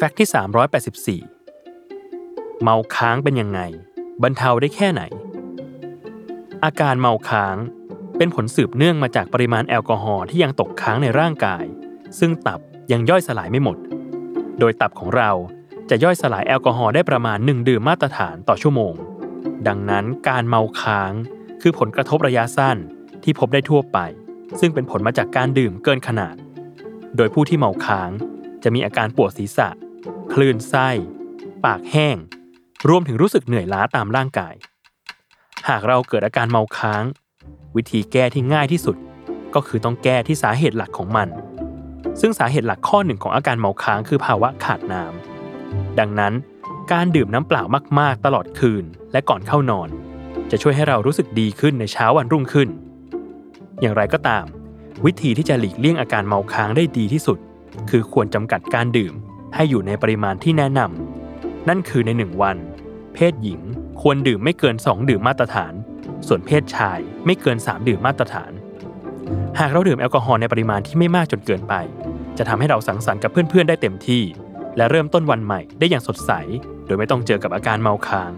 แฟกต์ที่ 384 เมาค้างเป็นยังไง บรรเทาได้แค่ไหน อาการเมาค้างเป็นผลสืบเนื่องมาจากปริมาณแอลกอฮอล์ที่ยังตกค้างในร่างกาย ซึ่งตับยังย่อยสลายไม่หมด โดยตับของเราจะย่อยสลายแอลกอฮอล์ได้ประมาณ 1 ดื่มมาตรฐานต่อชั่วโมง ดังนั้นการเมาค้างคือผลกระทบระยะสั้นที่พบได้ทั่วไป ซึ่งเป็นผลมาจากการดื่มเกินขนาด โดยผู้ที่เมาค้างจะมีอาการปวดศีรษะ คลื่นไส้ ปากแห้ง รวมถึงรู้สึกเหนื่อยล้าตามร่างกาย หากเราเกิดอาการเมาค้าง วิธีแก้ที่ง่ายที่สุด ก็คือต้องแก้ที่สาเหตุหลักของมัน ซึ่งสาเหตุหลักข้อหนึ่งของอาการเมาค้างคือภาวะขาดน้ำดังนั้นการดื่มน้ำเปล่ามาก ๆ ตลอดคืนและก่อนเข้านอน จะช่วยให้เรารู้สึกดีขึ้นในเช้าวันรุ่งขึ้น อย่างไรก็ตาม วิธีที่จะหลีกเลี่ยงอาการเมาค้างได้ดีที่สุด คือควรจำกัดการดื่ม ให้อยู่ในปริมาณที่แนะนำนั่นคือในหนึ่งวัน เพศหญิงควรดื่มไม่เกิน 2 ดื่มมาตรฐาน ส่วนเพศชายไม่เกิน 3 ดื่มมาตรฐาน หากเราดื่มแอลกอฮอล์ในปริมาณที่ไม่มากจนเกินไป จะทำให้เราสังสรรค์กับเพื่อนๆได้เต็มที่ และเริ่มต้นวันใหม่ได้อย่างสดใส โดยไม่ต้องเจอกับอาการเมาค้าง